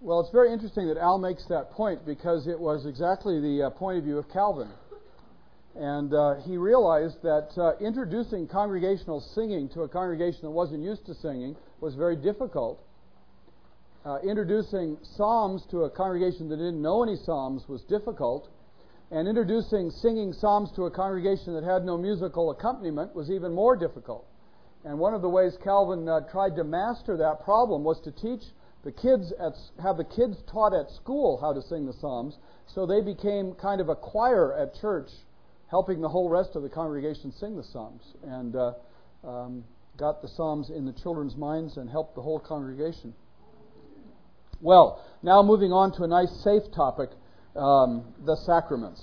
well, it's very interesting that Al makes that point because it was exactly the uh, point of view of Calvin. And uh, he realized that uh, introducing congregational singing to a congregation that wasn't used to singing was very difficult. Uh, introducing psalms to a congregation that didn't know any psalms was difficult. And introducing singing psalms to a congregation that had no musical accompaniment was even more difficult. And one of the ways Calvin uh, tried to master that problem was to teach the kids at, have the kids taught at school how to sing the psalms, so they became kind of a choir at church, helping the whole rest of the congregation sing the psalms, and uh, um, got the psalms in the children's minds and helped the whole congregation. Well, now moving on to a nice safe topic, um, the sacraments.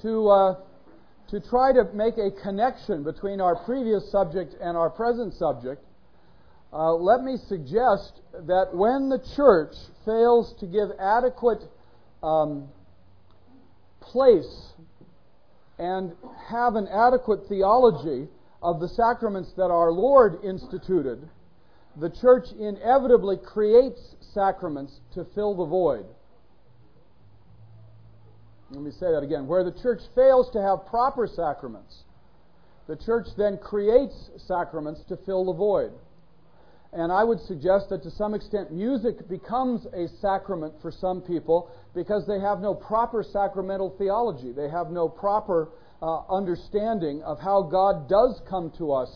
to uh, to try to make a connection between our previous subject and our present subject, uh, let me suggest that when the church fails to give adequate um, place and have an adequate theology of the sacraments that our Lord instituted, the church inevitably creates sacraments to fill the void. Let me say that again. Where the church fails to have proper sacraments, the church then creates sacraments to fill the void. And I would suggest that to some extent music becomes a sacrament for some people because they have no proper sacramental theology. They have no proper uh, understanding of how God does come to us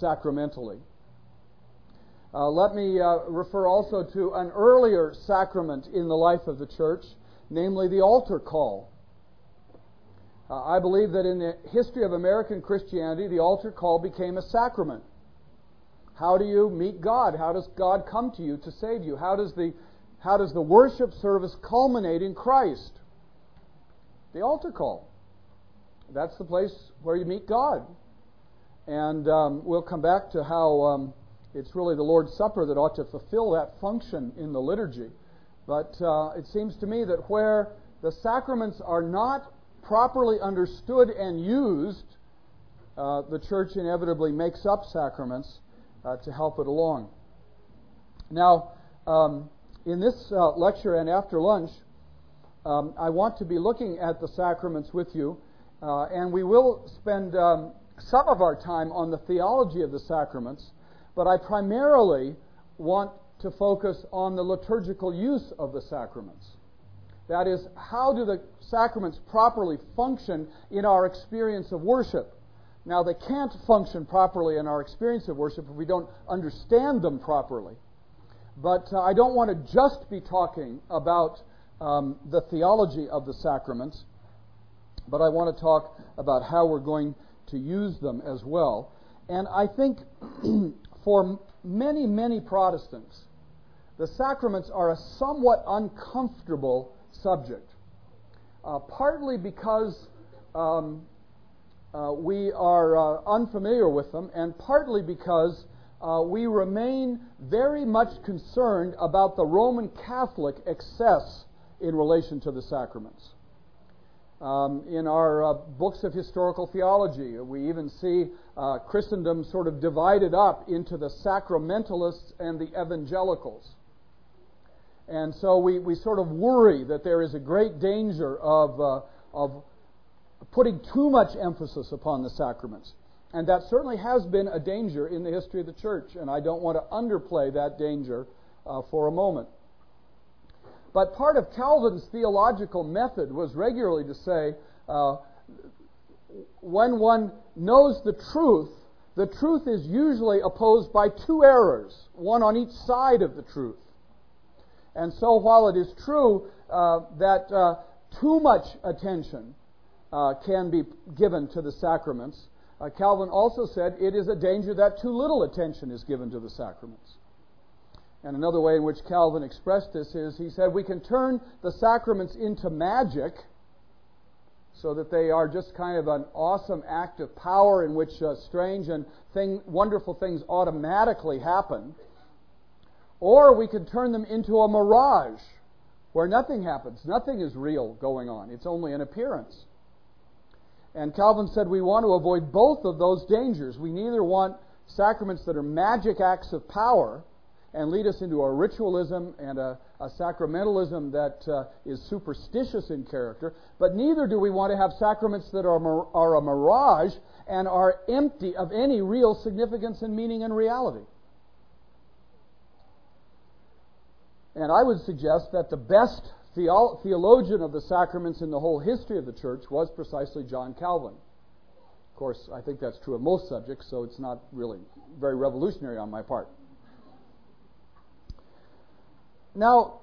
sacramentally. Uh, let me uh, refer also to an earlier sacrament in the life of the church, namely the altar call. Uh, I believe that in the history of American Christianity, the altar call became a sacrament. How do you meet God? How does God come to you to save you? How does the, how does the worship service culminate in Christ? The altar call. That's the place where you meet God. And um, we'll come back to how um, it's really the Lord's Supper that ought to fulfill that function in the liturgy. But uh, it seems to me that where the sacraments are not properly understood and used, uh, the church inevitably makes up sacraments uh, to help it along. Now, um, in this uh, lecture and after lunch, um, I want to be looking at the sacraments with you, uh, and we will spend um, some of our time on the theology of the sacraments, but I primarily want to focus on the liturgical use of the sacraments. That is, how do the sacraments properly function in our experience of worship? Now, they can't function properly in our experience of worship if we don't understand them properly. But uh, I don't want to just be talking about um, the theology of the sacraments, but I want to talk about how we're going to use them as well. And I think for many, many Protestants, the sacraments are a somewhat uncomfortable subject. Uh, partly because um, uh, we are uh, unfamiliar with them, and partly because uh, we remain very much concerned about the Roman Catholic excess in relation to the sacraments. Um, in our uh, books of historical theology, we even see uh, Christendom sort of divided up into the sacramentalists and the evangelicals. And so we, we sort of worry that there is a great danger of, uh, of putting too much emphasis upon the sacraments. And that certainly has been a danger in the history of the church, and I don't want to underplay that danger uh, for a moment. But part of Calvin's theological method was regularly to say, uh, when one knows the truth, the truth is usually opposed by two errors, one on each side of the truth. And so, while it is true uh, that uh, too much attention uh, can be given to the sacraments, uh, Calvin also said it is a danger that too little attention is given to the sacraments. And another way in which Calvin expressed this is he said we can turn the sacraments into magic so that they are just kind of an awesome act of power in which uh, strange and thing, wonderful things automatically happen. Or we could turn them into a mirage where nothing happens. Nothing is real going on. It's only an appearance. And Calvin said we want to avoid both of those dangers. We neither want sacraments that are magic acts of power and lead us into a ritualism and a, a sacramentalism that uh, is superstitious in character, but neither do we want to have sacraments that are, are a mirage and are empty of any real significance and meaning and reality. And I would suggest that the best theologian of the sacraments in the whole history of the church was precisely John Calvin. Of course, I think that's true of most subjects, so it's not really very revolutionary on my part. Now,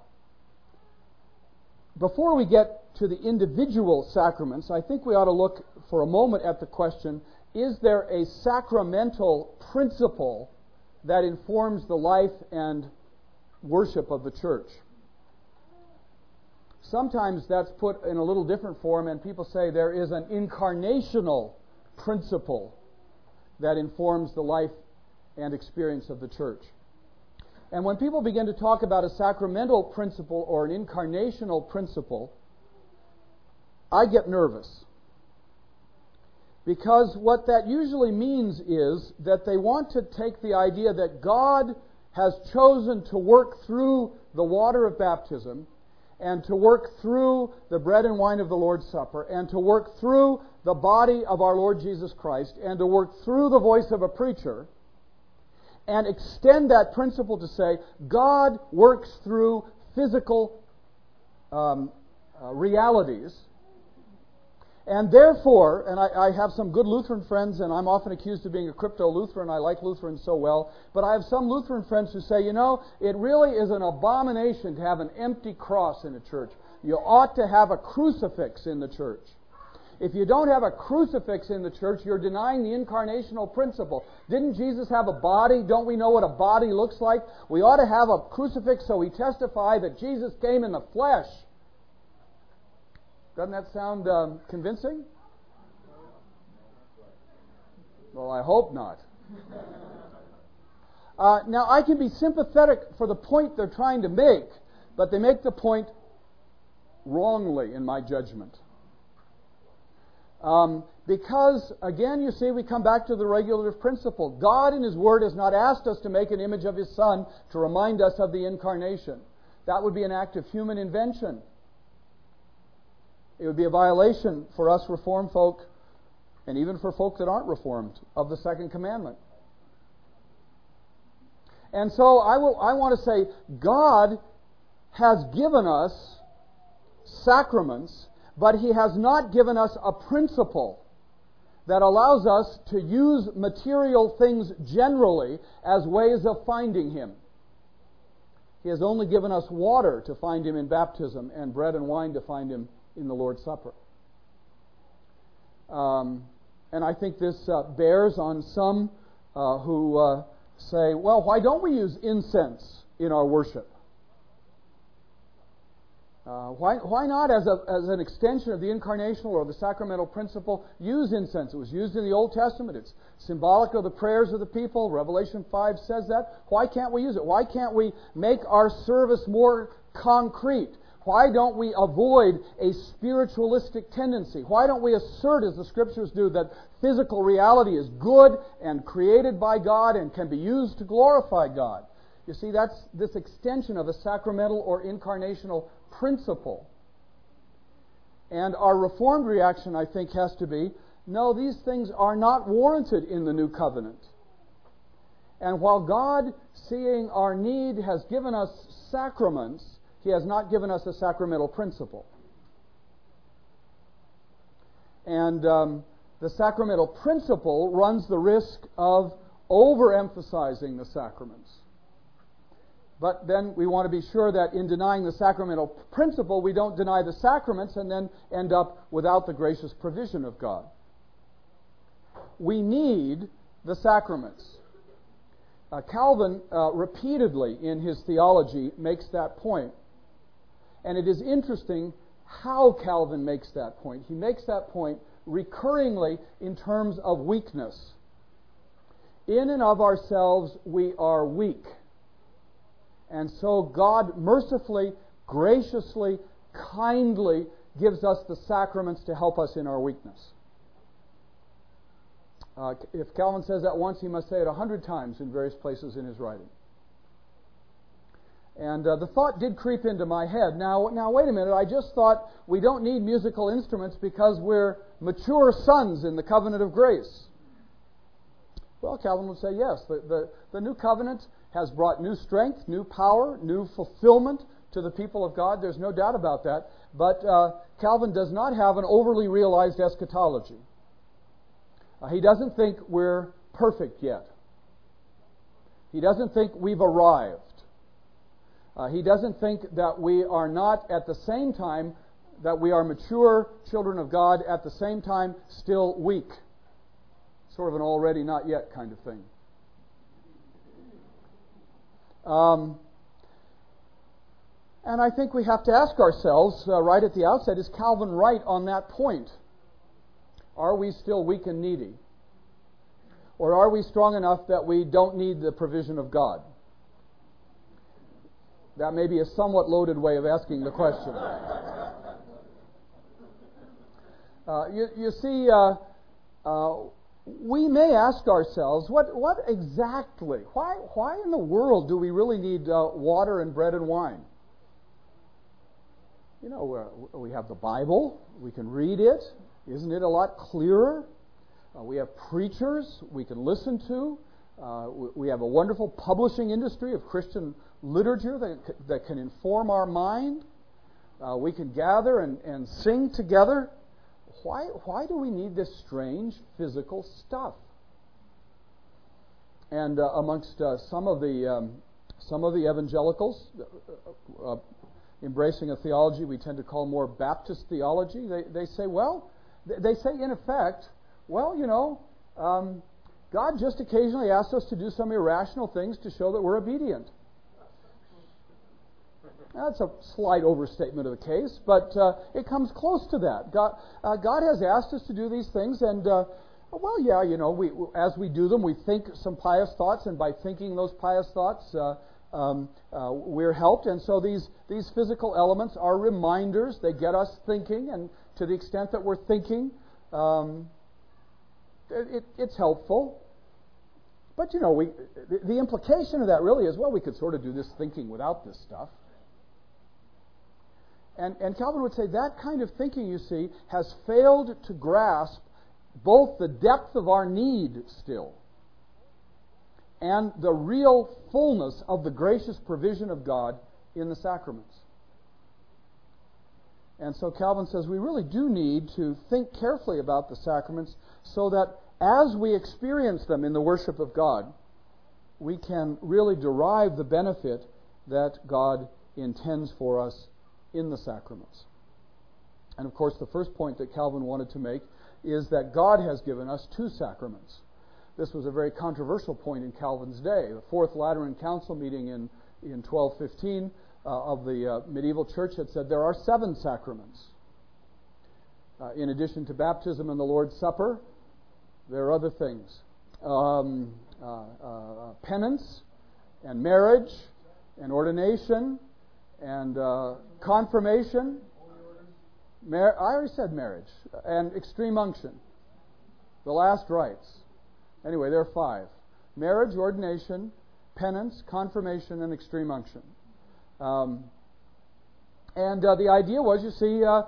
before we get to the individual sacraments, I think we ought to look for a moment at the question is there a sacramental principle that informs the life and worship of the church? Sometimes that's put in a little different form, and people say there is an incarnational principle that informs the life and experience of the church. And when people begin to talk about a sacramental principle or an incarnational principle, I get nervous. Because what that usually means is that they want to take the idea that God has chosen to work through the water of baptism and to work through the bread and wine of the Lord's Supper and to work through the body of our Lord Jesus Christ and to work through the voice of a preacher and extend that principle to say God works through physical um, uh, realities. And therefore, and I, I, have some good Lutheran friends, and I'm often accused of being a crypto Lutheran. I like Lutherans so well. But I have some Lutheran friends who say, you know, it really is an abomination to have an empty cross in a church. You ought to have a crucifix in the church. If you don't have a crucifix in the church, you're denying the incarnational principle. Didn't Jesus have a body? Don't we know what a body looks like? We ought to have a crucifix so we testify that Jesus came in the flesh. Doesn't that sound um, convincing? Well, I hope not. Uh, now, I can be sympathetic for the point they're trying to make, but they make the point wrongly, in my judgment. Um, because, again, you see, we come back to the regulative principle. God in His Word has not asked us to make an image of His Son to remind us of the incarnation. That would be an act of human invention. It would be a violation for us Reformed folk, and even for folk that aren't Reformed, of the Second Commandment. And so I, will, I want to say God has given us sacraments but He has not given us a principle that allows us to use material things generally as ways of finding Him. He has only given us water to find Him in baptism and bread and wine to find Him in the Lord's Supper. Um, and I think this uh, bears on some uh, who uh, say, well, why don't we use incense in our worship? Uh, why, why not, as, a, as an extension of the incarnational or the sacramental principle, use incense? It was used in the Old Testament. It's symbolic of the prayers of the people. Revelation 5 says that. Why can't we use it? Why can't we make our service more concrete? Why don't we avoid a spiritualistic tendency? Why don't we assert, as the Scriptures do, that physical reality is good and created by God and can be used to glorify God? You see, that's this extension of a sacramental or incarnational principle. And our Reformed reaction, I think, has to be no, these things are not warranted in the new covenant. And while God, seeing our need, has given us sacraments, He has not given us a sacramental principle. And um, the sacramental principle runs the risk of overemphasizing the sacraments. But then we want to be sure that in denying the sacramental principle, we don't deny the sacraments and then end up without the gracious provision of God. We need the sacraments. Uh, Calvin uh, repeatedly in his theology makes that point. And it is interesting how Calvin makes that point. He makes that point recurringly in terms of weakness. In and of ourselves, we are weak. And so God mercifully, graciously, kindly gives us the sacraments to help us in our weakness. Uh, if Calvin says that once, he must say it a hundred times in various places in his writing. And uh, the thought did creep into my head. Now, now wait a minute. I just thought we don't need musical instruments because we're mature sons in the covenant of grace. Well, Calvin would say yes. The, the, the new covenant has brought new strength, new power, new fulfillment to the people of God. There's no doubt about that. But uh, Calvin does not have an overly realized eschatology. Uh, he doesn't think we're perfect yet. He doesn't think we've arrived. Uh, he doesn't think that we are not at the same time that we are mature children of God, at the same time still weak. Sort of an already not yet kind of thing. Um, and I think we have to ask ourselves uh, right at the outset is Calvin right on that point? Are we still weak and needy? Or are we strong enough that we don't need the provision of God? That may be a somewhat loaded way of asking the question. Uh, you, you, see, uh, uh, we may ask ourselves, what, what exactly, why, why in the world do we really need uh, water and bread and wine? You know, we have the Bible, we can read it. Isn't it a lot clearer? Uh, we have preachers we can listen to. Uh, we have a wonderful publishing industry of Christian literature that, that can inform our mind. Uh, we can gather and, and sing together. Why, why do we need this strange physical stuff? And uh, amongst uh, some of the um, some of the evangelicals, uh, uh, embracing a theology we tend to call more Baptist theology, they, they say, well, they say in effect, well, you know, um, God just occasionally asks us to do some irrational things to show that we're obedient. That's a slight overstatement of the case, but uh, it comes close to that. God, uh, God has asked us to do these things, and uh, well, yeah, you know, we, as we do them, we think some pious thoughts, and by thinking those pious thoughts, uh, um, uh, we're helped. And so these these physical elements are reminders. They get us thinking, and to the extent that we're thinking, um, it, it's helpful. But you know, we, the, the implication of that really is well, we could sort of do this thinking without this stuff. And, and Calvin would say that kind of thinking, you see, has failed to grasp both the depth of our need still and the real fullness of the gracious provision of God in the sacraments. And so Calvin says we really do need to think carefully about the sacraments so that as we experience them in the worship of God, we can really derive the benefit that God intends for us in the sacraments. And of course, the first point that Calvin wanted to make is that God has given us two sacraments. This was a very controversial point in Calvin's day. The Fourth Lateran Council meeting in, in 1215 uh, of the uh, medieval church had said there are seven sacraments. Uh, in addition to baptism and the Lord's Supper, there are other things um, uh, uh, penance and marriage and ordination and uh, confirmation. Mar- I already said marriage and extreme unction, the last rites. Anyway, there are five: marriage, ordination, penance, confirmation, and extreme unction. Um, and uh, the idea was, you see, uh,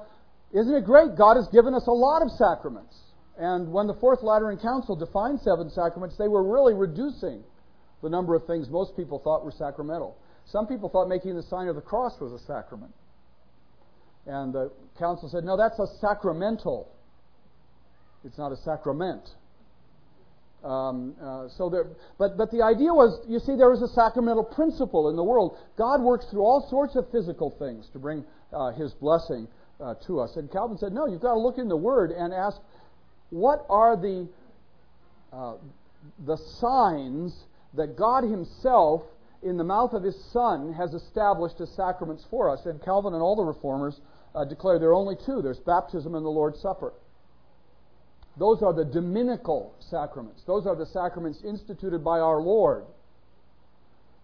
isn't it great? God has given us a lot of sacraments. And when the Fourth Lateran Council defined seven sacraments, they were really reducing the number of things most people thought were sacramental. Some people thought making the sign of the cross was a sacrament. And the council said, no, that's a sacramental. It's not a sacrament. Um, uh, so there, but but the idea was, you see, there is a sacramental principle in the world. God works through all sorts of physical things to bring uh, His blessing uh, to us. And Calvin said, no, you've got to look in the Word and ask, what are the uh, the signs that God Himself in the mouth of his Son, has established as sacraments for us. And Calvin and all the reformers uh, declare there are only two there's baptism and the Lord's Supper. Those are the dominical sacraments, those are the sacraments instituted by our Lord.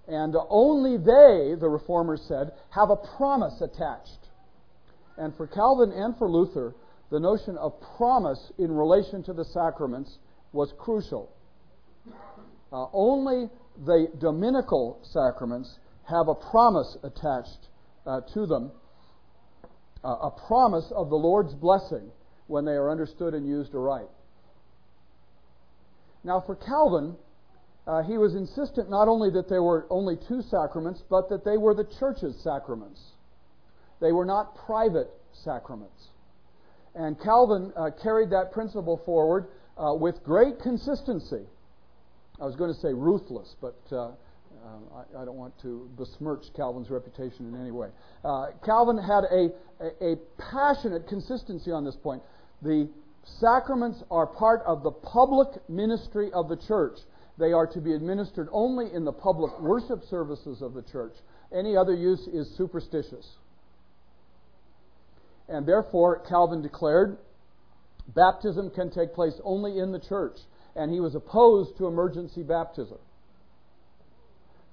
And only they, the reformers said, have a promise attached. And for Calvin and for Luther, the notion of promise in relation to the sacraments was crucial. Uh, only the dominical sacraments have a promise attached uh, to them, uh, a promise of the Lord's blessing when they are understood and used aright. Now, for Calvin, uh, he was insistent not only that there were only two sacraments, but that they were the church's sacraments. They were not private sacraments. And Calvin uh, carried that principle forward uh, with great consistency. I was going to say ruthless, but uh, uh, I, I, don't want to besmirch Calvin's reputation in any way. Uh, Calvin had a, a, a passionate consistency on this point. The sacraments are part of the public ministry of the church. They are to be administered only in the public worship services of the church. Any other use is superstitious. And therefore, Calvin declared baptism can take place only in the church. And he was opposed to emergency baptism.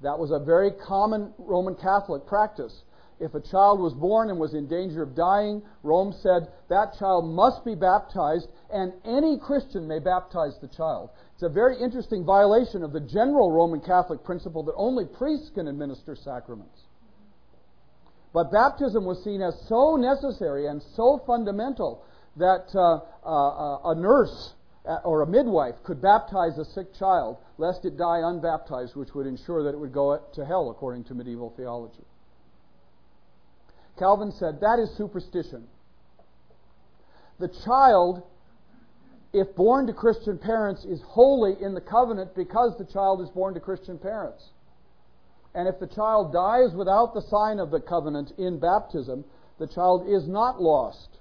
That was a very common Roman Catholic practice. If a child was born and was in danger of dying, Rome said that child must be baptized, and any Christian may baptize the child. It's a very interesting violation of the general Roman Catholic principle that only priests can administer sacraments. But baptism was seen as so necessary and so fundamental that uh, uh, a nurse Uh, or a midwife could baptize a sick child lest it die unbaptized, which would ensure that it would go to hell according to medieval theology. Calvin said that is superstition. The child, if born to Christian parents, is holy in the covenant because the child is born to Christian parents. And if the child dies without the sign of the covenant in baptism, the child is not lost.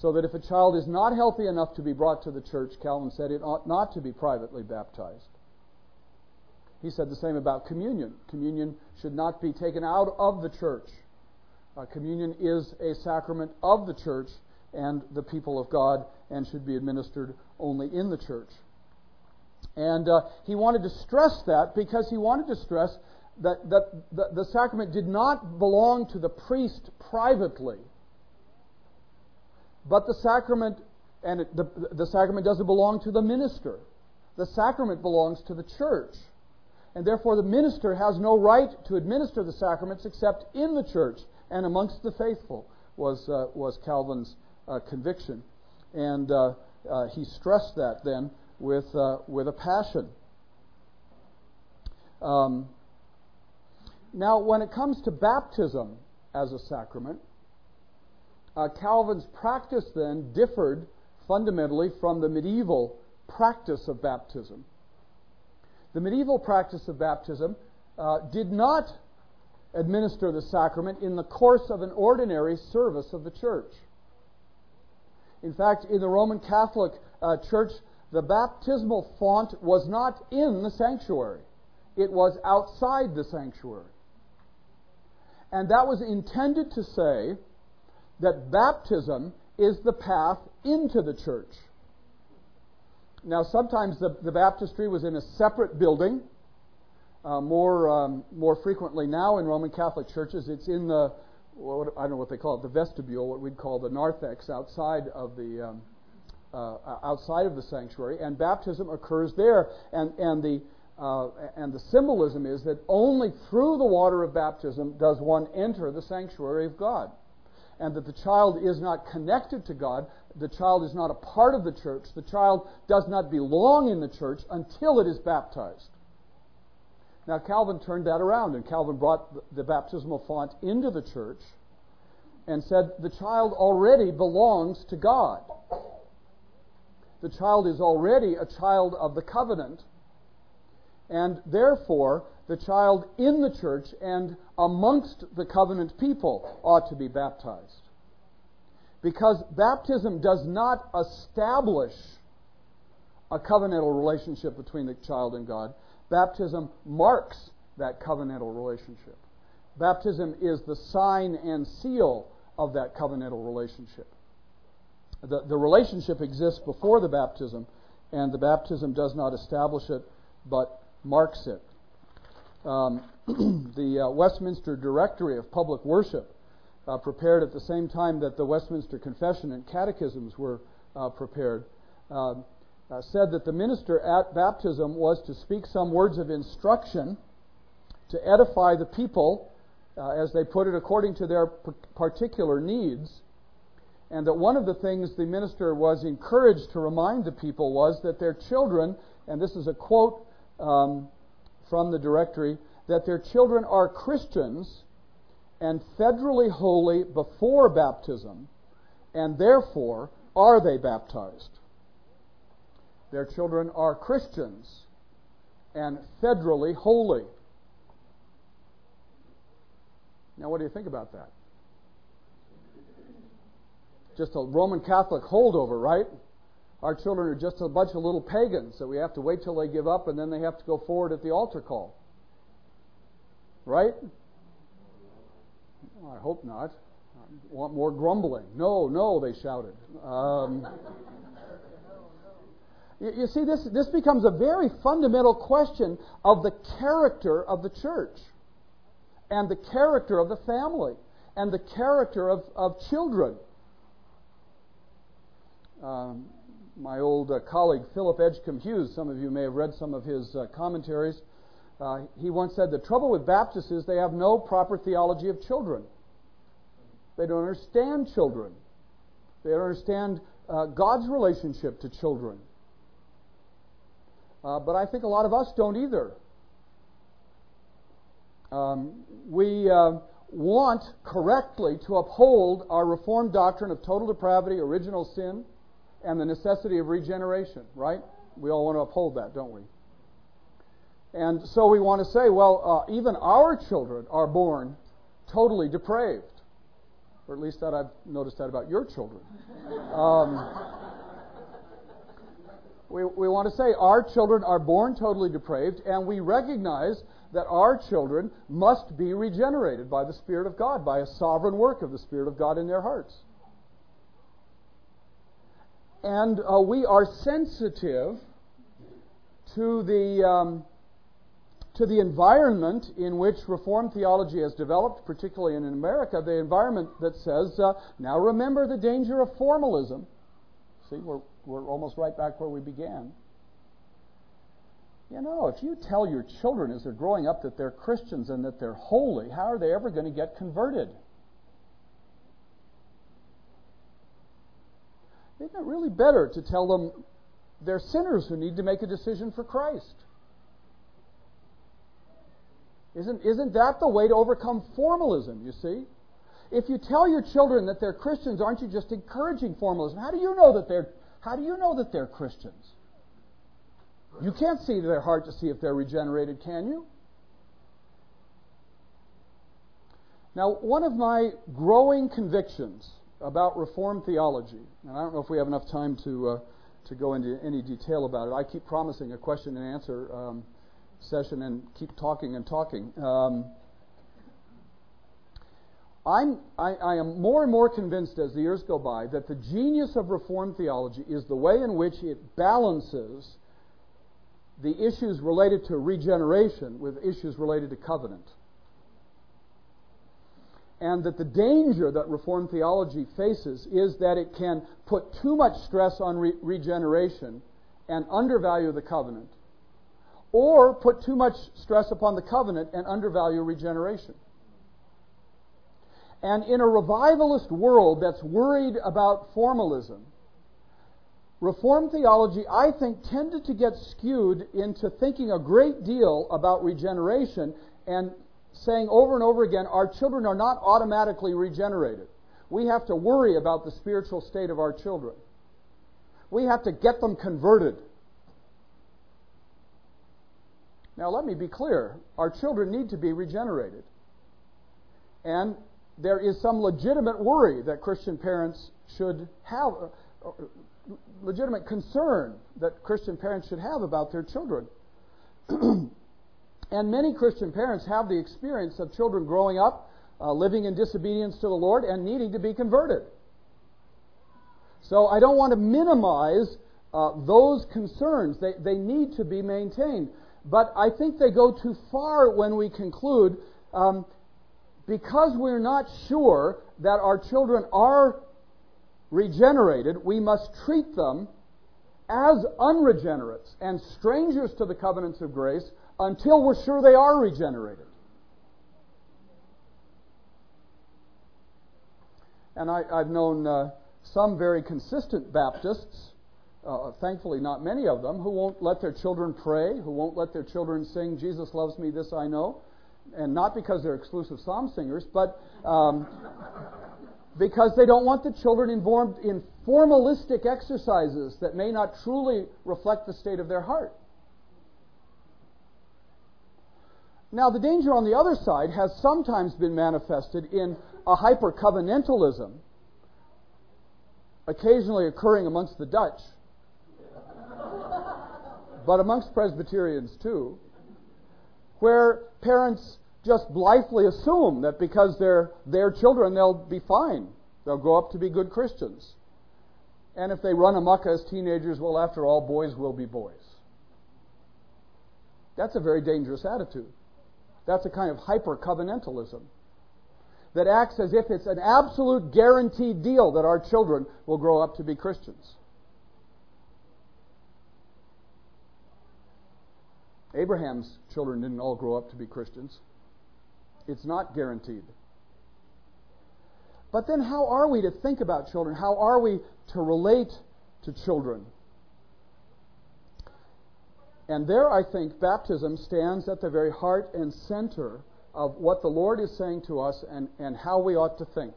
So that if a child is not healthy enough to be brought to the church, Calvin said it ought not to be privately baptized. He said the same about communion. Communion should not be taken out of the church. Uh, communion is a sacrament of the church and the people of God and should be administered only in the church. And uh, he wanted to stress that because he wanted to stress that, that the, the sacrament did not belong to the priest privately, but the sacrament, and it, the, the sacrament doesn't belong to the minister. The sacrament belongs to the church. And therefore, the minister has no right to administer the sacraments except in the church and amongst the faithful was, uh, was Calvin's uh, conviction. And uh, uh he stressed that then with, uh, with a passion. Um, now, when it comes to baptism as a sacrament, uh, Calvin's practice then differed fundamentally from the medieval practice of baptism. The medieval practice of baptism did not administer the sacrament in the course of an ordinary service of the church. In fact, in the Roman Catholic uh, Church, the baptismal font was not in the sanctuary, it was outside the sanctuary. And that was intended to say that baptism is the path into the church. Now, sometimes the, the baptistry was in a separate building uh, more um, more frequently now in Roman Catholic churches, it's in the what, I don't know what they call it, the vestibule, what we'd call the narthex, outside of the um, uh, outside of the sanctuary, and baptism occurs there. And and the uh, and the symbolism is that only through the water of baptism does one enter the sanctuary of God. And that the child is not connected to God, the child is not a part of the church, the child does not belong in the church until it is baptized. Now, Calvin turned that around, and Calvin brought the baptismal font into the church and said the child already belongs to God. The child is already a child of the covenant, and therefore the child in the church and amongst the covenant people ought to be baptized. Because baptism does not establish a covenantal relationship between the child and God. Baptism marks that covenantal relationship. Baptism is the sign and seal of that covenantal relationship. The, the relationship exists before the baptism, and the baptism does not establish it, but marks it. Um, the uh, Westminster Directory of Public Worship, uh, prepared at the same time that the Westminster Confession and Catechisms were uh, prepared, um, uh, said that the minister at baptism was to speak some words of instruction to edify the people, uh, as they put it, according to their particular needs. And that one of the things the minister was encouraged to remind the people was that their children, and this is a quote um, from the directory, that their children are Christians and federally holy before baptism, and therefore are they baptized. Their children are Christians and federally holy. Now, what do you think about that? Just a Roman Catholic holdover, right? Our children are just a bunch of little pagans that we have to wait till they give up and then they have to go forward at the altar call. Right? I hope not. I want more grumbling. No, no, they shouted. Um, you, you see, this, this becomes a very fundamental question of the character of the church, and the character of the family, and the character of, of children. Um, my old uh, colleague Philip Edgcumbe Hughes, some of you may have read some of his uh, commentaries. Uh, he once said, The trouble with Baptists is they have no proper theology of children. They don't understand children. They don't understand uh, God's relationship to children. Uh, but I think a lot of us don't either. Um, we uh, want correctly to uphold our Reformed doctrine of total depravity, original sin, and the necessity of regeneration, right? We all want to uphold that, don't we? And so we want to say, well, uh, even our children are born totally depraved. Or at least that I've noticed that about your children. Um, we, we want to say our children are born totally depraved, and we recognize that our children must be regenerated by the Spirit of God, by a sovereign work of the Spirit of God in their hearts. And uh, we are sensitive to the. Um, to the environment in which Reformed theology has developed, particularly in America, the environment that says, uh, now remember the danger of formalism. See, we're, we're almost right back where we began. You know, if you tell your children as they're growing up that they're Christians and that they're holy, how are they ever going to get converted? Isn't it really better to tell them they're sinners who need to make a decision for Christ? Isn't, isn't that the way to overcome formalism, you see? If you tell your children that they're Christians, aren't you just encouraging formalism? How do you know that they're, how do you know that they're Christians? You can't see their heart to see if they're regenerated, can you? Now, one of my growing convictions about Reformed theology, and I don't know if we have enough time to, uh, to go into any detail about it. I keep promising a question and answer um, session and keep talking and talking. Um, I'm, I, I am more and more convinced as the years go by that the genius of Reformed theology is the way in which it balances the issues related to regeneration with issues related to covenant. And that the danger that Reformed theology faces is that it can put too much stress on re- regeneration and undervalue the covenant or put too much stress upon the covenant and undervalue regeneration. And in a revivalist world that's worried about formalism, Reformed theology, I think, tended to get skewed into thinking a great deal about regeneration and saying over and over again, our children are not automatically regenerated. We have to worry about the spiritual state of our children. We have to get them converted. Now, let me be clear our children need to be regenerated. And there is some legitimate worry that Christian parents should have, legitimate concern that Christian parents should have about their children. and many Christian parents have the experience of children growing up, uh, living in disobedience to the Lord, and needing to be converted. So I don't want to minimize uh, those concerns. They, they need to be maintained. But I think they go too far when we conclude um, because we're not sure that our children are regenerated, we must treat them as unregenerates and strangers to the covenants of grace until we're sure they are regenerated. And I, have known uh, some very consistent Baptists, uh, thankfully not many of them, who won't let their children pray, who won't let their children sing, Jesus loves me, this I know. And not because they're exclusive psalm singers, but um, because they don't want the children involved in formalistic exercises that may not truly reflect the state of their heart. Now, the danger on the other side has sometimes been manifested in a hyper covenantalism, occasionally occurring amongst the Dutch, but amongst Presbyterians too, where parents just blithely assume that because they're their children, they'll be fine. They'll grow up to be good Christians. And if they run amok as teenagers, well, after all, boys will be boys. That's a very dangerous attitude. That's a kind of hyper covenantalism that acts as if it's an absolute guaranteed deal that our children will grow up to be Christians. Abraham's children didn't all grow up to be Christians. It's not guaranteed. But then, how are we to think about children? How are we to relate to children? And there, I think, baptism stands at the very heart and center of what the Lord is saying to us and, and how we ought to think.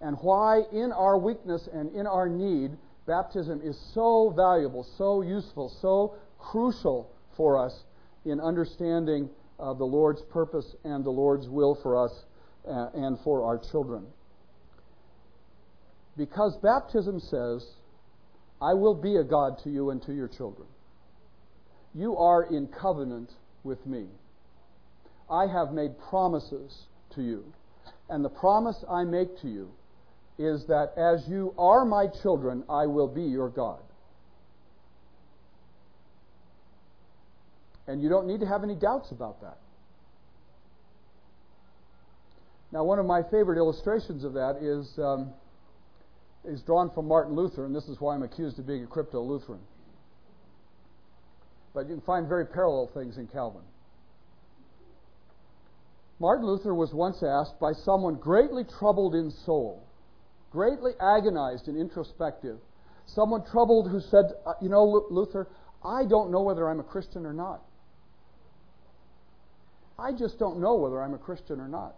And why, in our weakness and in our need, baptism is so valuable, so useful, so crucial for us in understanding uh, the Lord's purpose and the Lord's will for us uh, and for our children. Because baptism says, I will be a God to you and to your children. You are in covenant with me. I have made promises to you. And the promise I make to you is that as you are my children, I will be your God. And you don't need to have any doubts about that. Now, one of my favorite illustrations of that is, um, is drawn from Martin Luther, and this is why I'm accused of being a crypto Lutheran. But you can find very parallel things in Calvin. Martin Luther was once asked by someone greatly troubled in soul, greatly agonized and introspective, someone troubled who said, uh, You know, Luther, I don't know whether I'm a Christian or not. I just don't know whether I'm a Christian or not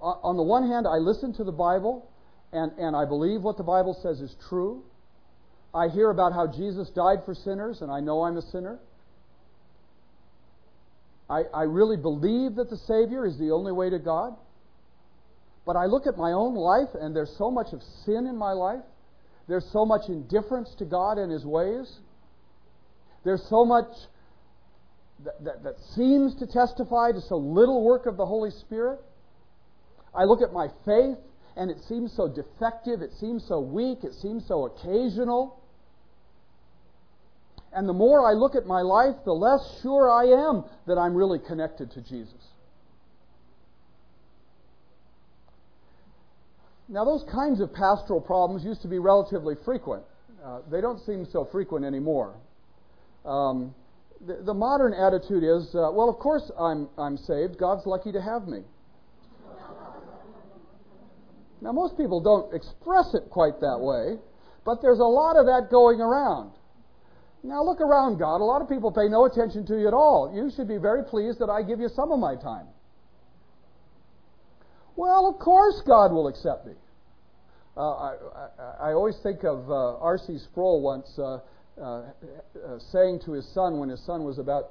on the one hand, I listen to the Bible and, and I believe what the Bible says is true. I hear about how Jesus died for sinners, and I know I'm a sinner. I, I really believe that the Savior is the only way to God. But I look at my own life, and there's so much of sin in my life. There's so much indifference to God and His ways. There's so much that, that, that seems to testify to so little work of the Holy Spirit. I look at my faith and it seems so defective, it seems so weak, it seems so occasional. And the more I look at my life, the less sure I am that I'm really connected to Jesus. Now, those kinds of pastoral problems used to be relatively frequent. Uh, they don't seem so frequent anymore. Um, the, the, modern attitude is, uh, well, of course I'm, I'm saved. God's lucky to have me. Now, most people don't express it quite that way, but there's a lot of that going around. Now, look around, God. A lot of people pay no attention to you at all. You should be very pleased that I give you some of my time. Well, of course, God will accept me. Uh, I, I, I, always think of uh, R.C. Sproul once uh, uh, uh, saying to his son when his son was about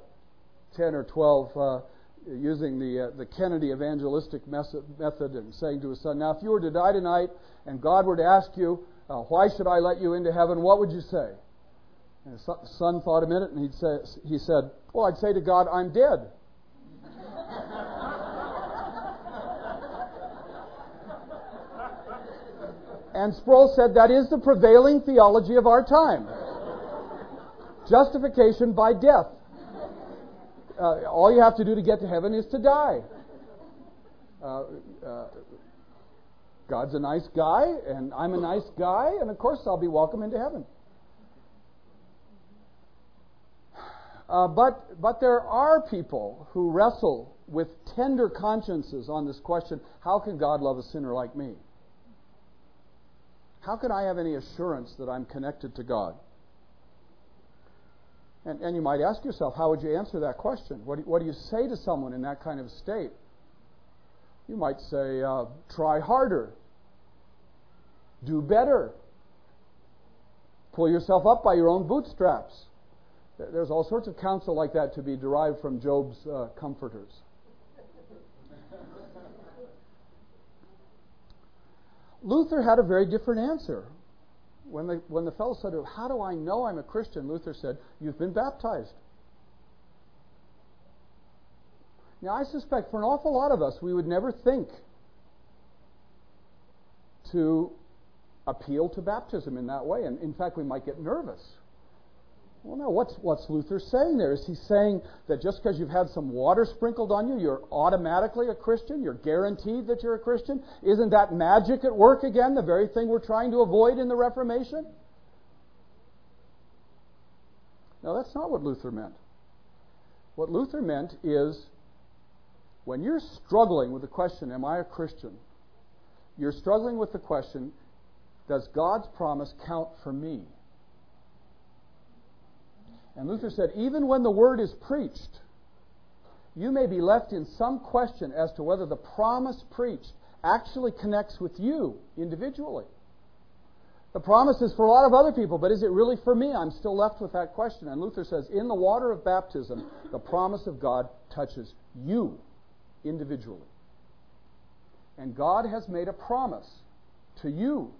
10 or 12, uh, using the, the Kennedy evangelistic method and saying to his son, Now, if you were to die tonight and God were to ask you, Why should I let you into heaven? What would you say? And his son thought a minute and he'd say, he said, Well, I'd say to God, I'm dead. and Sproul said that is the prevailing theology of our time justification by death uh, all you have to do to get to heaven is to die. Uh, uh, God's a nice guy, and I'm a nice guy, and of course I'll be welcome into heaven. Uh, but, but there are people who wrestle with tender consciences on this question how can God love a sinner like me? How can I have any assurance that I'm connected to God? And, and you might ask yourself, how would you answer that question? What do, what do you say to someone in that kind of state? You might say, uh, try harder, do better, pull yourself up by your own bootstraps. There's all sorts of counsel like that to be derived from Job's uh, comforters. Luther had a very different answer. When the, when the fellow said How do I know I'm a Christian? Luther said, You've been baptized. Now, I suspect for an awful lot of us, we would never think to appeal to baptism in that way. And in fact, we might get nervous. Well, now, what's, what's Luther saying there? Is he saying that just because you've had some water sprinkled on you, you're automatically a Christian? You're guaranteed that you're a Christian? Isn't that magic at work again, the very thing we're trying to avoid in the Reformation? No, that's not what Luther meant. What Luther meant is when you're struggling with the question, Am I a Christian? You're struggling with the question, Does God's promise count for me? And Luther said, even when the word is preached, you may be left in some question as to whether the promise preached actually connects with you individually. The promise is for a lot of other people, but is it really for me? I'm still left with that question. And Luther says, in the water of baptism, the promise of God touches you individually. And God has made a promise to you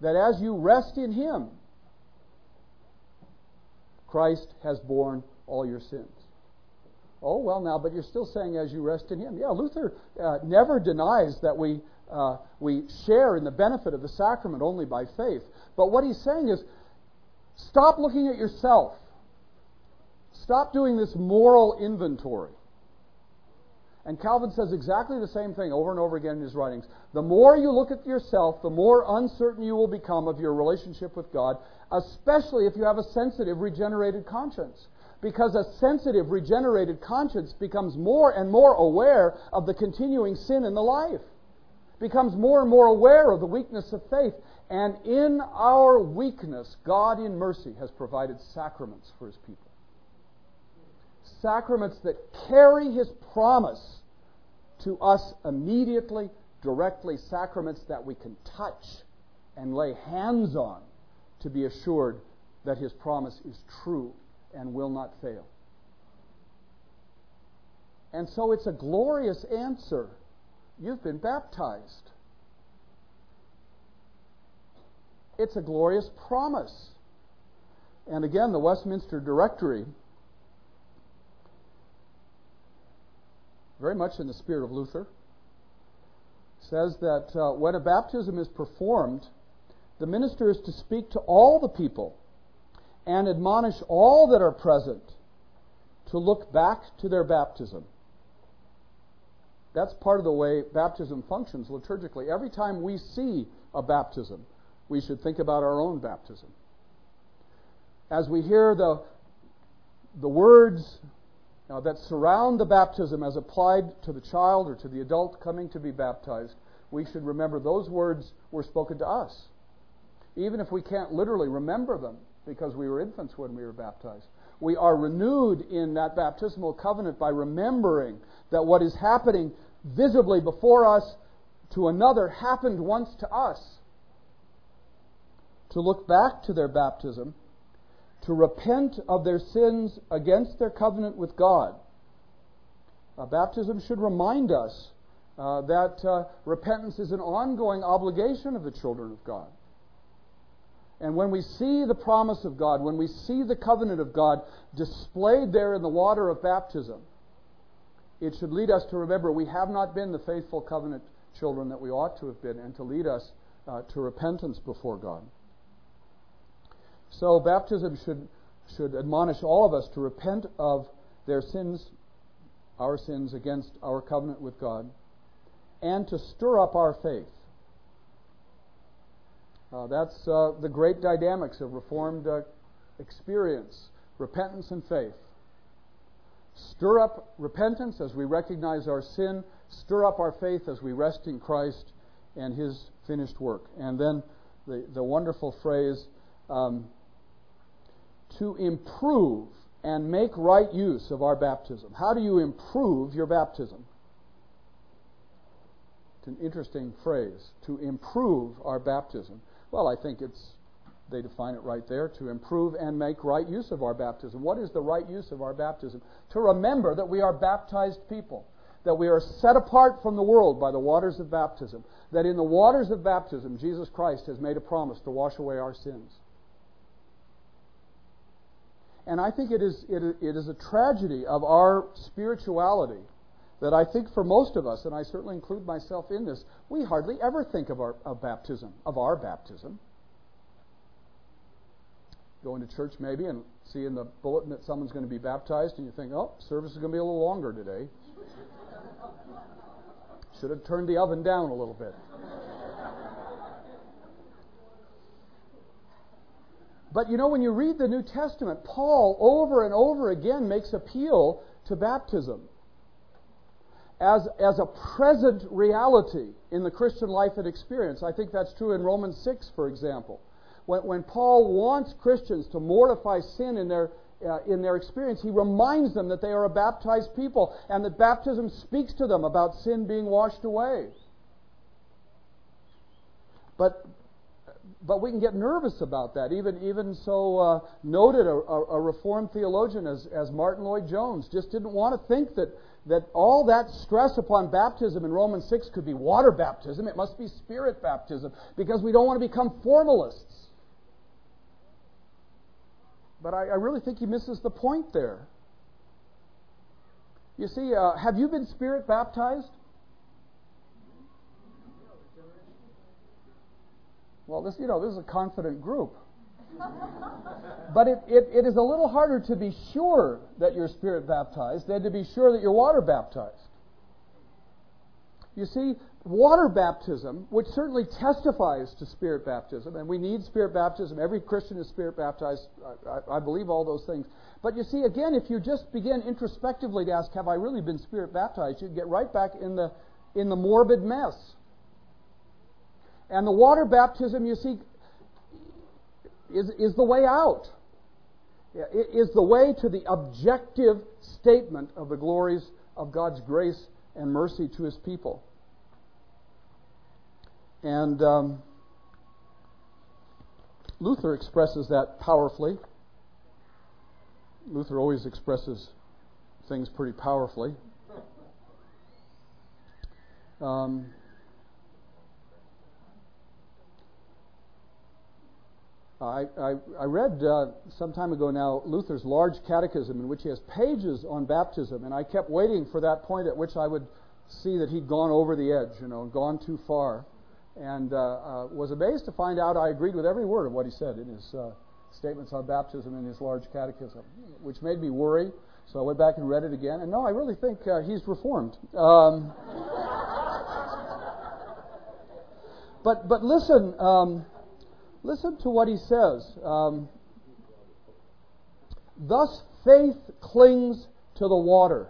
that as you rest in Him, Christ has borne all your sins. Oh, well, now, but you're still saying as you rest in Him. Yeah, Luther uh, never denies that we, uh, we share in the benefit of the sacrament only by faith. But what he's saying is stop looking at yourself. Stop doing this moral inventory. And Calvin says exactly the same thing over and over again in his writings. The more you look at yourself, the more uncertain you will become of your relationship with God, especially if you have a sensitive, regenerated conscience. Because a sensitive, regenerated conscience becomes more and more aware of the continuing sin in the life, becomes more and more aware of the weakness of faith. And in our weakness, God in mercy has provided sacraments for his people sacraments that carry his promise to us immediately, directly, sacraments that we can touch and lay hands on to be assured that his promise is true and will not fail. And so it's a glorious answer. You've been baptized. It's a glorious promise. And again, the Westminster Directory very much in the spirit of Luther, says that uh, when a baptism is performed, the minister is to speak to all the people and admonish all that are present to look back to their baptism. That's part of the way baptism functions liturgically. Every time we see a baptism, we should think about our own baptism. As we hear the, the words now, that surround the baptism as applied to the child or to the adult coming to be baptized, we should remember those words were spoken to us. Even if we can't literally remember them because we were infants when we were baptized. We are renewed in that baptismal covenant by remembering that what is happening visibly before us to another happened once to us. To look back to their baptism to repent of their sins against their covenant with God. Uh, baptism should remind us uh, that uh, repentance is an ongoing obligation of the children of God. And when we see the promise of God, when we see the covenant of God displayed there in the water of baptism, it should lead us to remember we have not been the faithful covenant children that we ought to have been, and to lead us uh, to repentance before God. So baptism should, should admonish all of us to repent of their sins, our sins against our covenant with God, and to stir up our faith. Uh, that's uh, the great dynamics of Reformed uh, experience repentance and faith. Stir up repentance as we recognize our sin, stir up our faith as we rest in Christ and His finished work. And then the, the wonderful phrase, um, to improve and make right use of our baptism. How do you improve your baptism? It's an interesting phrase, to improve our baptism. Well, I think it's they define it right there to improve and make right use of our baptism. What is the right use of our baptism? To remember that we are baptized people, that we are set apart from the world by the waters of baptism, that in the waters of baptism, Jesus Christ has made a promise to wash away our sins. And I think it is, it, it is a tragedy of our spirituality that I think for most of us, and I certainly include myself in this, we hardly ever think of our of baptism, of our baptism. Going to church maybe and seeing the bulletin that someone's going to be baptized, and you think, oh, service is going to be a little longer today. Should have turned the oven down a little bit. But you know, when you read the New Testament, Paul over and over again makes appeal to baptism as, as a present reality in the Christian life and experience. I think that's true in Romans 6, for example. When, when Paul wants Christians to mortify sin in their, uh, in their experience, he reminds them that they are a baptized people and that baptism speaks to them about sin being washed away. But but we can get nervous about that. Even even so uh, noted a, a, a, Reformed theologian as, as Martyn Lloyd-Jones just didn't want to think that that all that stress upon baptism in Romans six could be water baptism. It must be spirit baptism because we don't want to become formalists. But I, I really think he misses the point there. You see, uh, have you been spirit baptized? Well, this, you know, this is a confident group. but it, it, it is a little harder to be sure that you're spirit baptized than to be sure that you're water baptized. You see, water baptism, which certainly testifies to spirit baptism, and we need spirit baptism. Every Christian is spirit baptized. I, I, I believe all those things. But you see, again, if you just begin introspectively to ask, "Have I really been spirit baptized?" you get right back in the in the morbid mess and the water baptism, you see, is, is the way out. It is the way to the objective statement of the glories of God's grace and mercy to his people. And um, Luther expresses that powerfully. Luther always expresses things pretty powerfully. Um, I, I, I, read uh, some time ago now Luther's large catechism, in which he has pages on baptism, and I kept waiting for that point at which I would see that he'd gone over the edge, you know, gone too far, and uh, uh, was amazed to find out I agreed with every word of what he said in his uh, statements on baptism in his large catechism, which made me worry. So I went back and read it again, and no, I really think uh, he's reformed. Um, but but listen. Um, Listen to what he says. Um, Thus faith clings to the water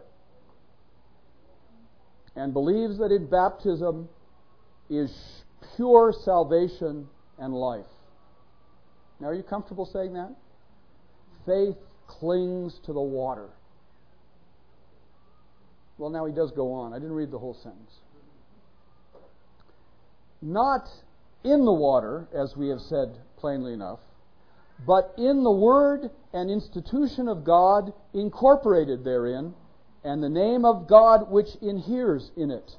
and believes that in baptism is pure salvation and life. Now, are you comfortable saying that? Faith clings to the water. Well, now he does go on. I didn't read the whole sentence. Not in the water, as we have said plainly enough, but in the Word and institution of God incorporated therein, and the name of God which inheres in it.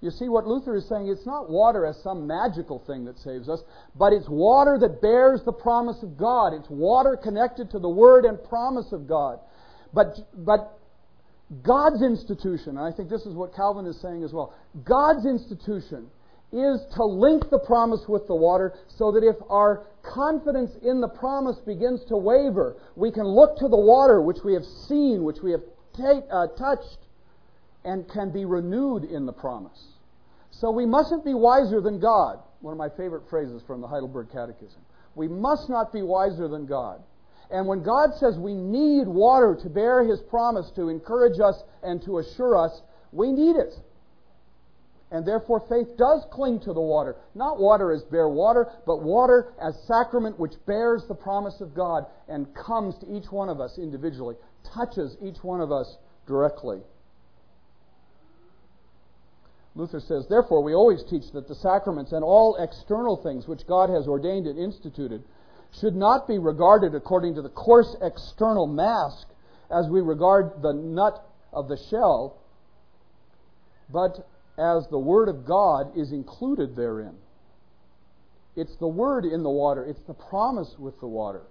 You see, what Luther is saying, it's not water as some magical thing that saves us, but it's water that bears the promise of God. It's water connected to the Word and promise of God. But, but God's institution, and I think this is what Calvin is saying as well, God's institution is to link the promise with the water so that if our confidence in the promise begins to waver, we can look to the water which we have seen, which we have uh, touched, and can be renewed in the promise. So we mustn't be wiser than God. One of my favorite phrases from the Heidelberg Catechism. We must not be wiser than God. And when God says we need water to bear His promise, to encourage us and to assure us, we need it. And therefore, faith does cling to the water. Not water as bare water, but water as sacrament which bears the promise of God and comes to each one of us individually, touches each one of us directly. Luther says, Therefore, we always teach that the sacraments and all external things which God has ordained and instituted should not be regarded according to the coarse external mask as we regard the nut of the shell, but as the Word of God is included therein. It's the Word in the water, it's the promise with the water.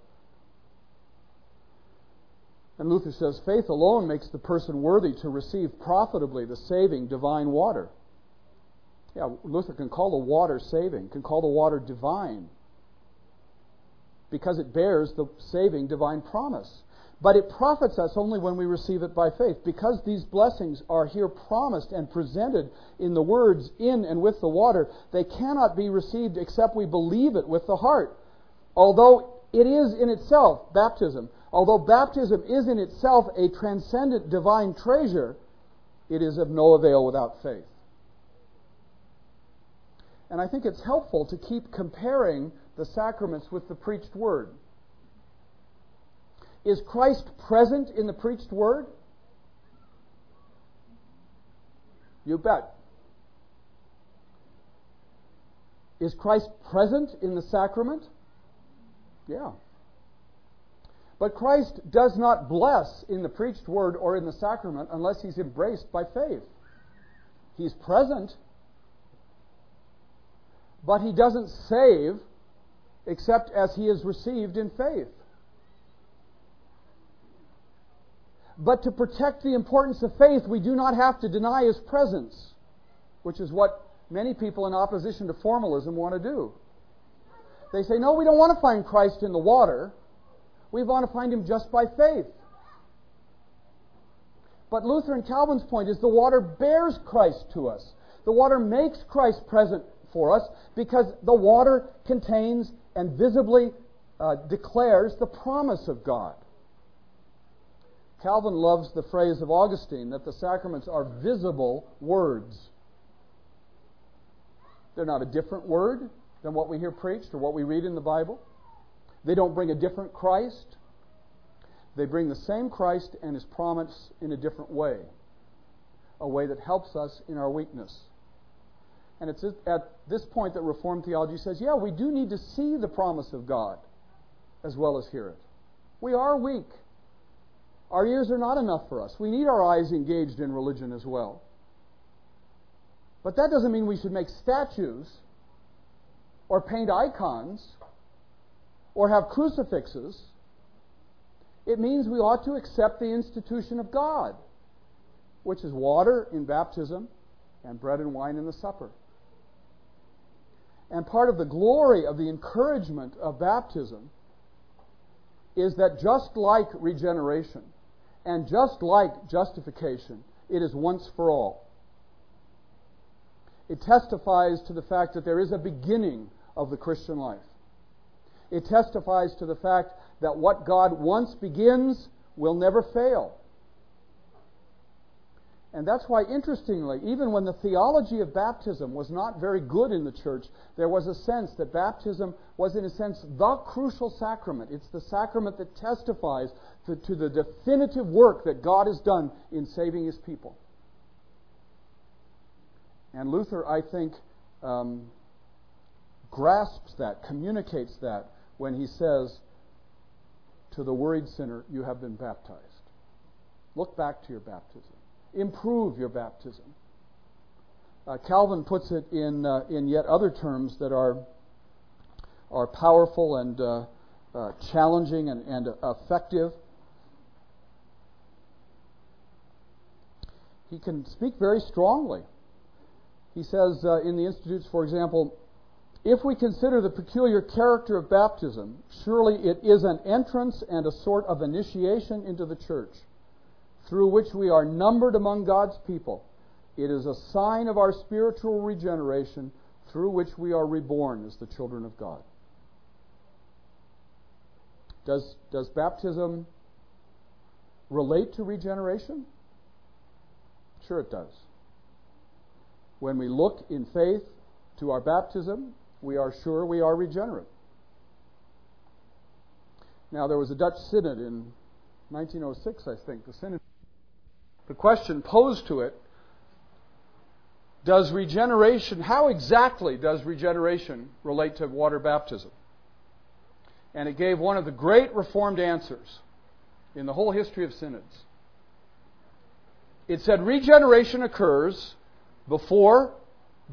And Luther says faith alone makes the person worthy to receive profitably the saving divine water. Yeah, Luther can call the water saving, can call the water divine because it bears the saving divine promise. But it profits us only when we receive it by faith. Because these blessings are here promised and presented in the words in and with the water, they cannot be received except we believe it with the heart. Although it is in itself baptism, although baptism is in itself a transcendent divine treasure, it is of no avail without faith. And I think it's helpful to keep comparing the sacraments with the preached word. Is Christ present in the preached word? You bet. Is Christ present in the sacrament? Yeah. But Christ does not bless in the preached word or in the sacrament unless he's embraced by faith. He's present, but he doesn't save except as he is received in faith. But to protect the importance of faith, we do not have to deny his presence, which is what many people in opposition to formalism want to do. They say, no, we don't want to find Christ in the water. We want to find him just by faith. But Luther and Calvin's point is the water bears Christ to us. The water makes Christ present for us because the water contains and visibly uh, declares the promise of God. Calvin loves the phrase of Augustine that the sacraments are visible words. They're not a different word than what we hear preached or what we read in the Bible. They don't bring a different Christ. They bring the same Christ and his promise in a different way, a way that helps us in our weakness. And it's at this point that Reformed theology says, yeah, we do need to see the promise of God as well as hear it. We are weak. Our ears are not enough for us. We need our eyes engaged in religion as well. But that doesn't mean we should make statues or paint icons or have crucifixes. It means we ought to accept the institution of God, which is water in baptism and bread and wine in the supper. And part of the glory of the encouragement of baptism is that just like regeneration and just like justification, it is once for all. It testifies to the fact that there is a beginning of the Christian life. It testifies to the fact that what God once begins will never fail. And that's why, interestingly, even when the theology of baptism was not very good in the church, there was a sense that baptism was, in a sense, the crucial sacrament. It's the sacrament that testifies to, to the definitive work that God has done in saving his people. And Luther, I think, um, grasps that, communicates that, when he says, To the worried sinner, you have been baptized. Look back to your baptism improve your baptism. Uh, Calvin puts it in, uh, in yet other terms that are, are powerful and uh, uh challenging and, and effective. He can speak very strongly. He says uh, in the Institutes, for example, if we consider the peculiar character of baptism, surely it is an entrance and a sort of initiation into the church through which we are numbered among God's people. It is a sign of our spiritual regeneration through which we are reborn as the children of God. Does, does baptism relate to regeneration? Sure, it does. When we look in faith to our baptism, we are sure we are regenerate. Now, there was a Dutch synod in 1906, I think. The synod. The question posed to it does regeneration, how exactly does regeneration relate to water baptism? And it gave one of the great Reformed answers in the whole history of synods. It said regeneration occurs before,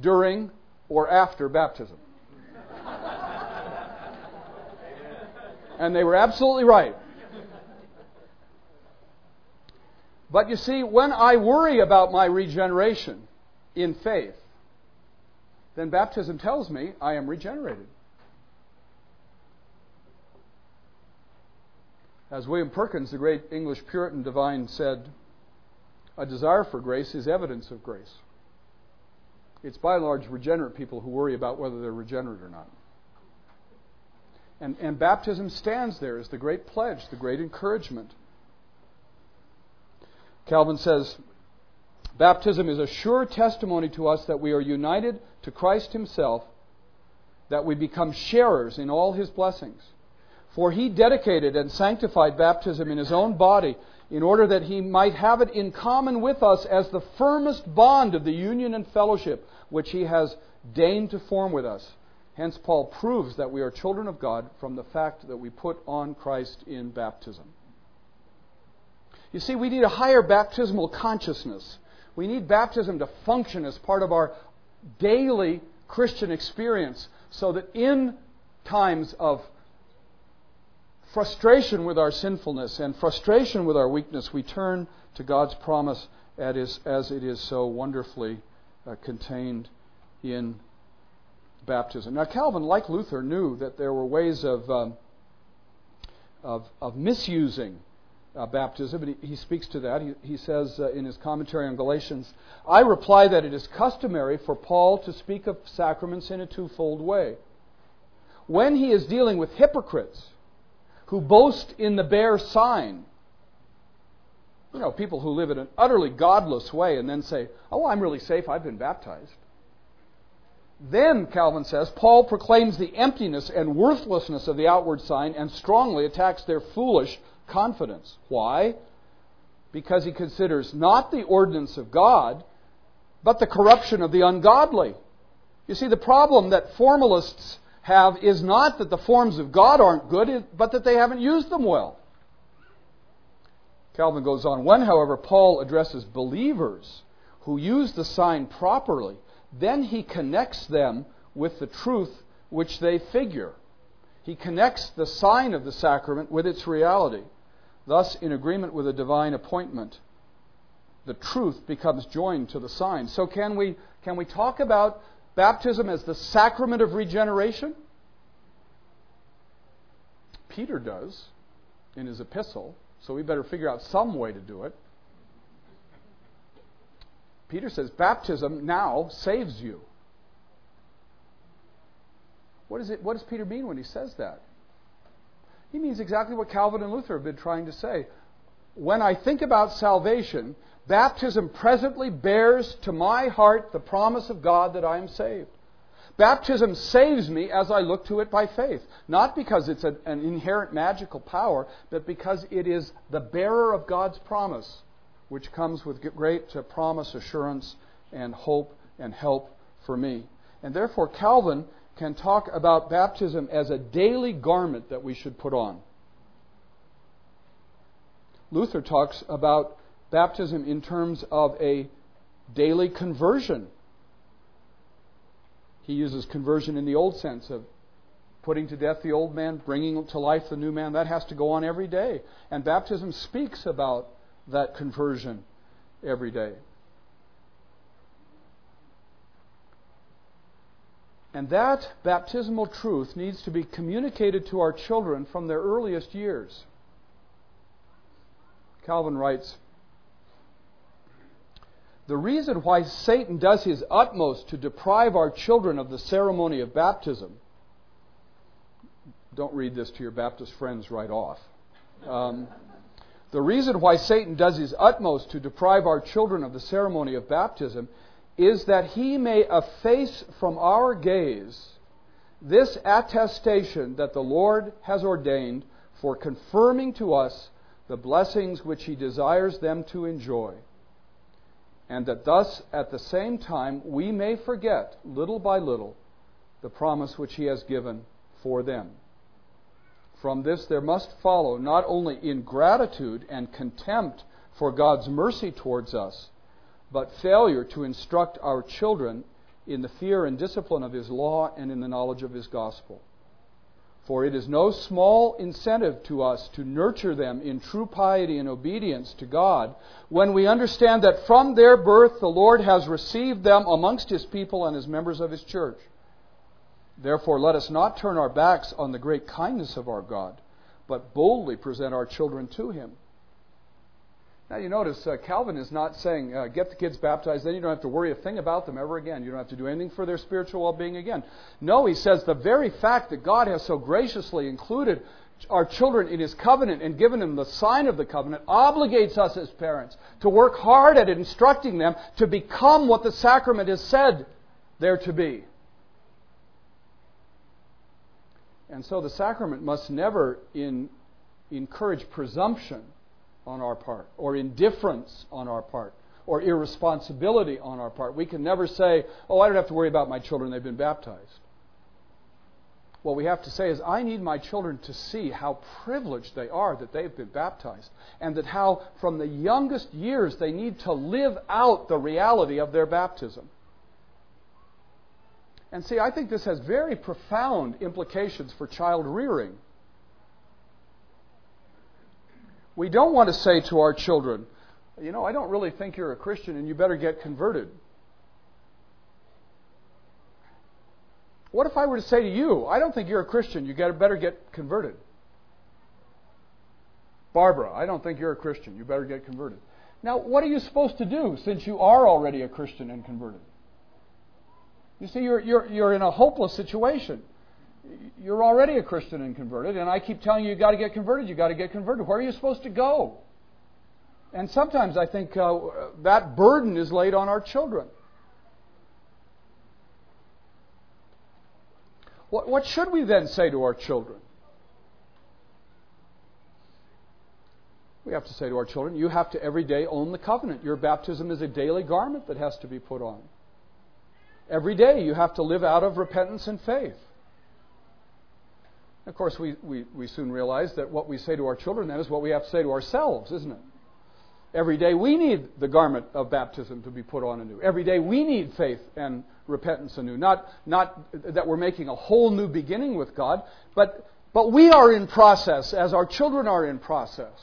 during, or after baptism. and they were absolutely right. But you see, when I worry about my regeneration in faith, then baptism tells me I am regenerated. As William Perkins, the great English Puritan divine, said, a desire for grace is evidence of grace. It's by and large regenerate people who worry about whether they're regenerate or not. And, and baptism stands there as the great pledge, the great encouragement. Calvin says, Baptism is a sure testimony to us that we are united to Christ Himself, that we become sharers in all His blessings. For He dedicated and sanctified baptism in His own body in order that He might have it in common with us as the firmest bond of the union and fellowship which He has deigned to form with us. Hence, Paul proves that we are children of God from the fact that we put on Christ in baptism. You see, we need a higher baptismal consciousness. We need baptism to function as part of our daily Christian experience so that in times of frustration with our sinfulness and frustration with our weakness, we turn to God's promise as it is so wonderfully uh, contained in baptism. Now, Calvin, like Luther, knew that there were ways of, um, of, of misusing uh, baptism, and he, he, speaks to that. He, he says uh, in his commentary on Galatians, I reply that it is customary for Paul to speak of sacraments in a twofold way. When he is dealing with hypocrites who boast in the bare sign, you know, people who live in an utterly godless way and then say, Oh, I'm really safe, I've been baptized. Then, Calvin says, Paul proclaims the emptiness and worthlessness of the outward sign and strongly attacks their foolish confidence. Why? Because he considers not the ordinance of God, but the corruption of the ungodly. You see, the problem that formalists have is not that the forms of God aren't good, but that they haven't used them well. Calvin goes on. When, however, Paul addresses believers who use the sign properly, then he connects them with the truth which they figure. He connects the sign of the sacrament with its reality. Thus, in agreement with a divine appointment, the truth becomes joined to the sign. So, can we, can we talk about baptism as the sacrament of regeneration? Peter does in his epistle, so we better figure out some way to do it. Peter says baptism now saves you. What, is it, what does Peter mean when he says that? He means exactly what Calvin and Luther have been trying to say. When I think about salvation, baptism presently bears to my heart the promise of God that I am saved. Baptism saves me as I look to it by faith. Not because it's an inherent magical power, but because it is the bearer of God's promise, which comes with great promise, assurance, and hope and help for me. And therefore, Calvin can talk about baptism as a daily garment that we should put on. Luther talks about baptism in terms of a daily conversion. He uses conversion in the old sense of putting to death the old man, bringing to life the new man. That has to go on every day. And baptism speaks about that conversion every day. And that baptismal truth needs to be communicated to our children from their earliest years. Calvin writes The reason why Satan does his utmost to deprive our children of the ceremony of baptism don't read this to your Baptist friends right off. Um, the reason why Satan does his utmost to deprive our children of the ceremony of baptism is that he may efface from our gaze this attestation that the Lord has ordained for confirming to us the blessings which he desires them to enjoy, and that thus at the same time we may forget, little by little, the promise which he has given for them. From this there must follow not only ingratitude and contempt for God's mercy towards us, but failure to instruct our children in the fear and discipline of His law and in the knowledge of His gospel. For it is no small incentive to us to nurture them in true piety and obedience to God when we understand that from their birth the Lord has received them amongst His people and as members of His church. Therefore, let us not turn our backs on the great kindness of our God, but boldly present our children to Him. Now, you notice uh, Calvin is not saying, uh, get the kids baptized, then you don't have to worry a thing about them ever again. You don't have to do anything for their spiritual well being again. No, he says the very fact that God has so graciously included our children in his covenant and given them the sign of the covenant obligates us as parents to work hard at instructing them to become what the sacrament has said they're to be. And so the sacrament must never in, encourage presumption on our part, or indifference on our part, or irresponsibility on our part. We can never say, Oh, I don't have to worry about my children, they've been baptized. What we have to say is, I need my children to see how privileged they are that they've been baptized, and that how, from the youngest years, they need to live out the reality of their baptism. And see, I think this has very profound implications for child rearing. We don't want to say to our children, you know, I don't really think you're a Christian and you better get converted. What if I were to say to you, I don't think you're a Christian, you better get converted? Barbara, I don't think you're a Christian, you better get converted. Now, what are you supposed to do since you are already a Christian and converted? You see, you're, you're, you're in a hopeless situation. You're already a Christian and converted, and I keep telling you, you've got to get converted, you've got to get converted. Where are you supposed to go? And sometimes I think uh, that burden is laid on our children. What, what should we then say to our children? We have to say to our children, you have to every day own the covenant. Your baptism is a daily garment that has to be put on. Every day you have to live out of repentance and faith. Of course, we, we, we soon realize that what we say to our children then is what we have to say to ourselves, isn't it? Every day we need the garment of baptism to be put on anew. Every day we need faith and repentance anew. Not, not that we're making a whole new beginning with God, but, but we are in process as our children are in process.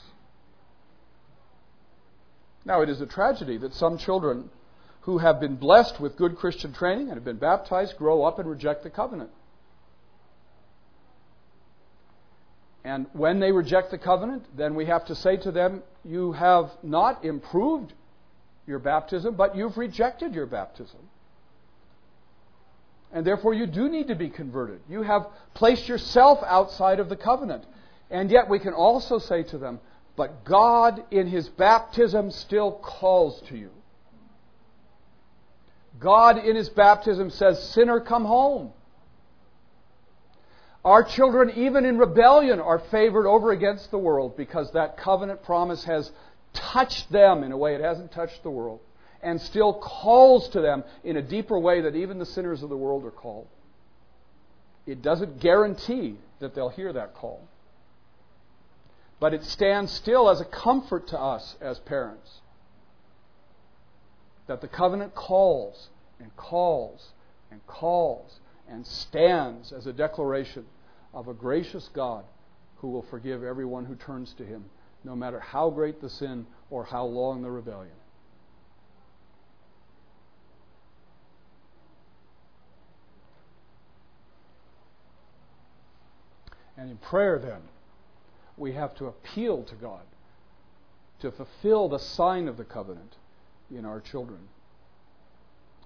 Now, it is a tragedy that some children who have been blessed with good Christian training and have been baptized grow up and reject the covenant. And when they reject the covenant, then we have to say to them, You have not improved your baptism, but you've rejected your baptism. And therefore, you do need to be converted. You have placed yourself outside of the covenant. And yet, we can also say to them, But God, in His baptism, still calls to you. God in his baptism says, Sinner, come home. Our children, even in rebellion, are favored over against the world because that covenant promise has touched them in a way it hasn't touched the world and still calls to them in a deeper way that even the sinners of the world are called. It doesn't guarantee that they'll hear that call. But it stands still as a comfort to us as parents that the covenant calls and calls and calls and stands as a declaration of a gracious God who will forgive everyone who turns to him, no matter how great the sin or how long the rebellion. And in prayer, then, we have to appeal to God to fulfill the sign of the covenant in our children.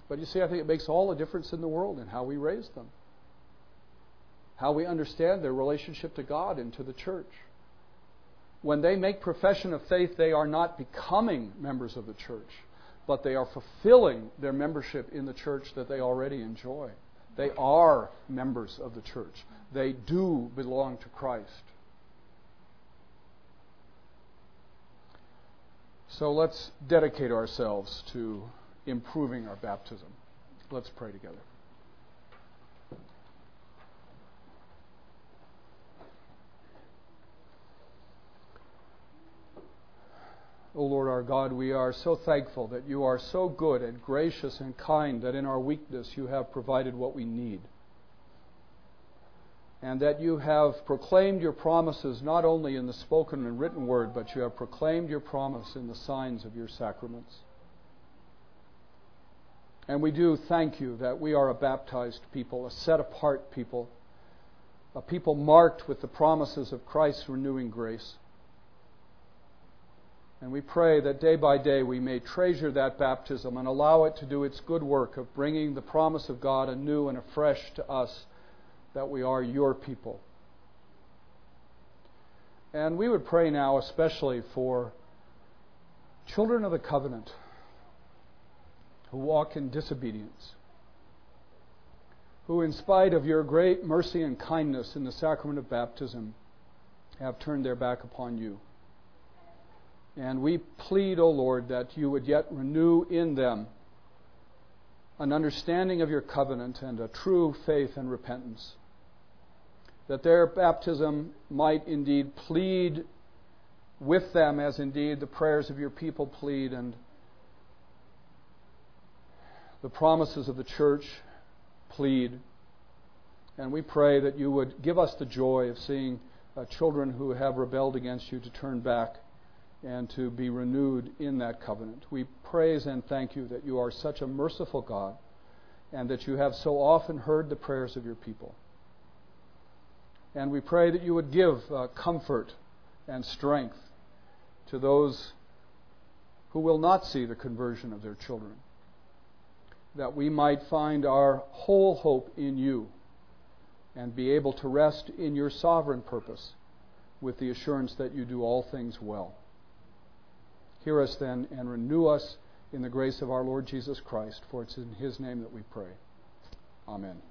But you see, I think it makes all the difference in the world in how we raise them. How we understand their relationship to God and to the church. When they make profession of faith, they are not becoming members of the church, but they are fulfilling their membership in the church that they already enjoy. They are members of the church. They do belong to Christ. So let's dedicate ourselves to improving our baptism. Let's pray together. O Lord our God, we are so thankful that you are so good and gracious and kind that in our weakness you have provided what we need. And that you have proclaimed your promises not only in the spoken and written word, but you have proclaimed your promise in the signs of your sacraments. And we do thank you that we are a baptized people, a set apart people, a people marked with the promises of Christ's renewing grace. And we pray that day by day we may treasure that baptism and allow it to do its good work of bringing the promise of God anew and afresh to us that we are your people. And we would pray now especially for children of the covenant who walk in disobedience, who, in spite of your great mercy and kindness in the sacrament of baptism, have turned their back upon you. And we plead, O Lord, that you would yet renew in them an understanding of your covenant and a true faith and repentance. That their baptism might indeed plead with them, as indeed the prayers of your people plead, and the promises of the church plead. And we pray that you would give us the joy of seeing uh, children who have rebelled against you to turn back and to be renewed in that covenant. We praise and thank you that you are such a merciful God and that you have so often heard the prayers of your people. And we pray that you would give uh, comfort and strength to those who will not see the conversion of their children, that we might find our whole hope in you and be able to rest in your sovereign purpose with the assurance that you do all things well. Hear us then and renew us in the grace of our Lord Jesus Christ, for it's in His name that we pray. Amen.